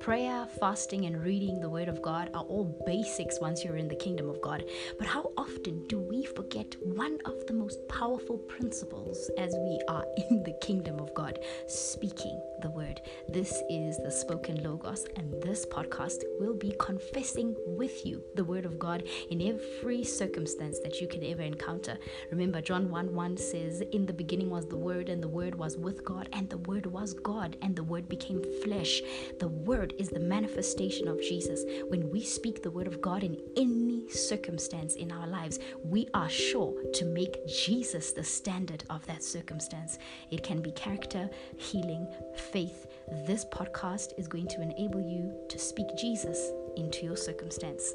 Prayer, fasting, and reading the Word of God are all basics once you're in the kingdom of God. But how often do we forget one of the most powerful principles as we are in the kingdom of This is the Spoken Logos, and this podcast will be confessing with you the Word of God in every circumstance that you can ever encounter. Remember, John 1 1 says, In the beginning was the Word, and the Word was with God, and the Word was God, and the Word became flesh. The Word is the manifestation of Jesus. When we speak the Word of God in any circumstance in our lives, we are sure to make Jesus the standard of that circumstance. It can be character, healing, faith. This podcast is going to enable you to speak Jesus into your circumstance.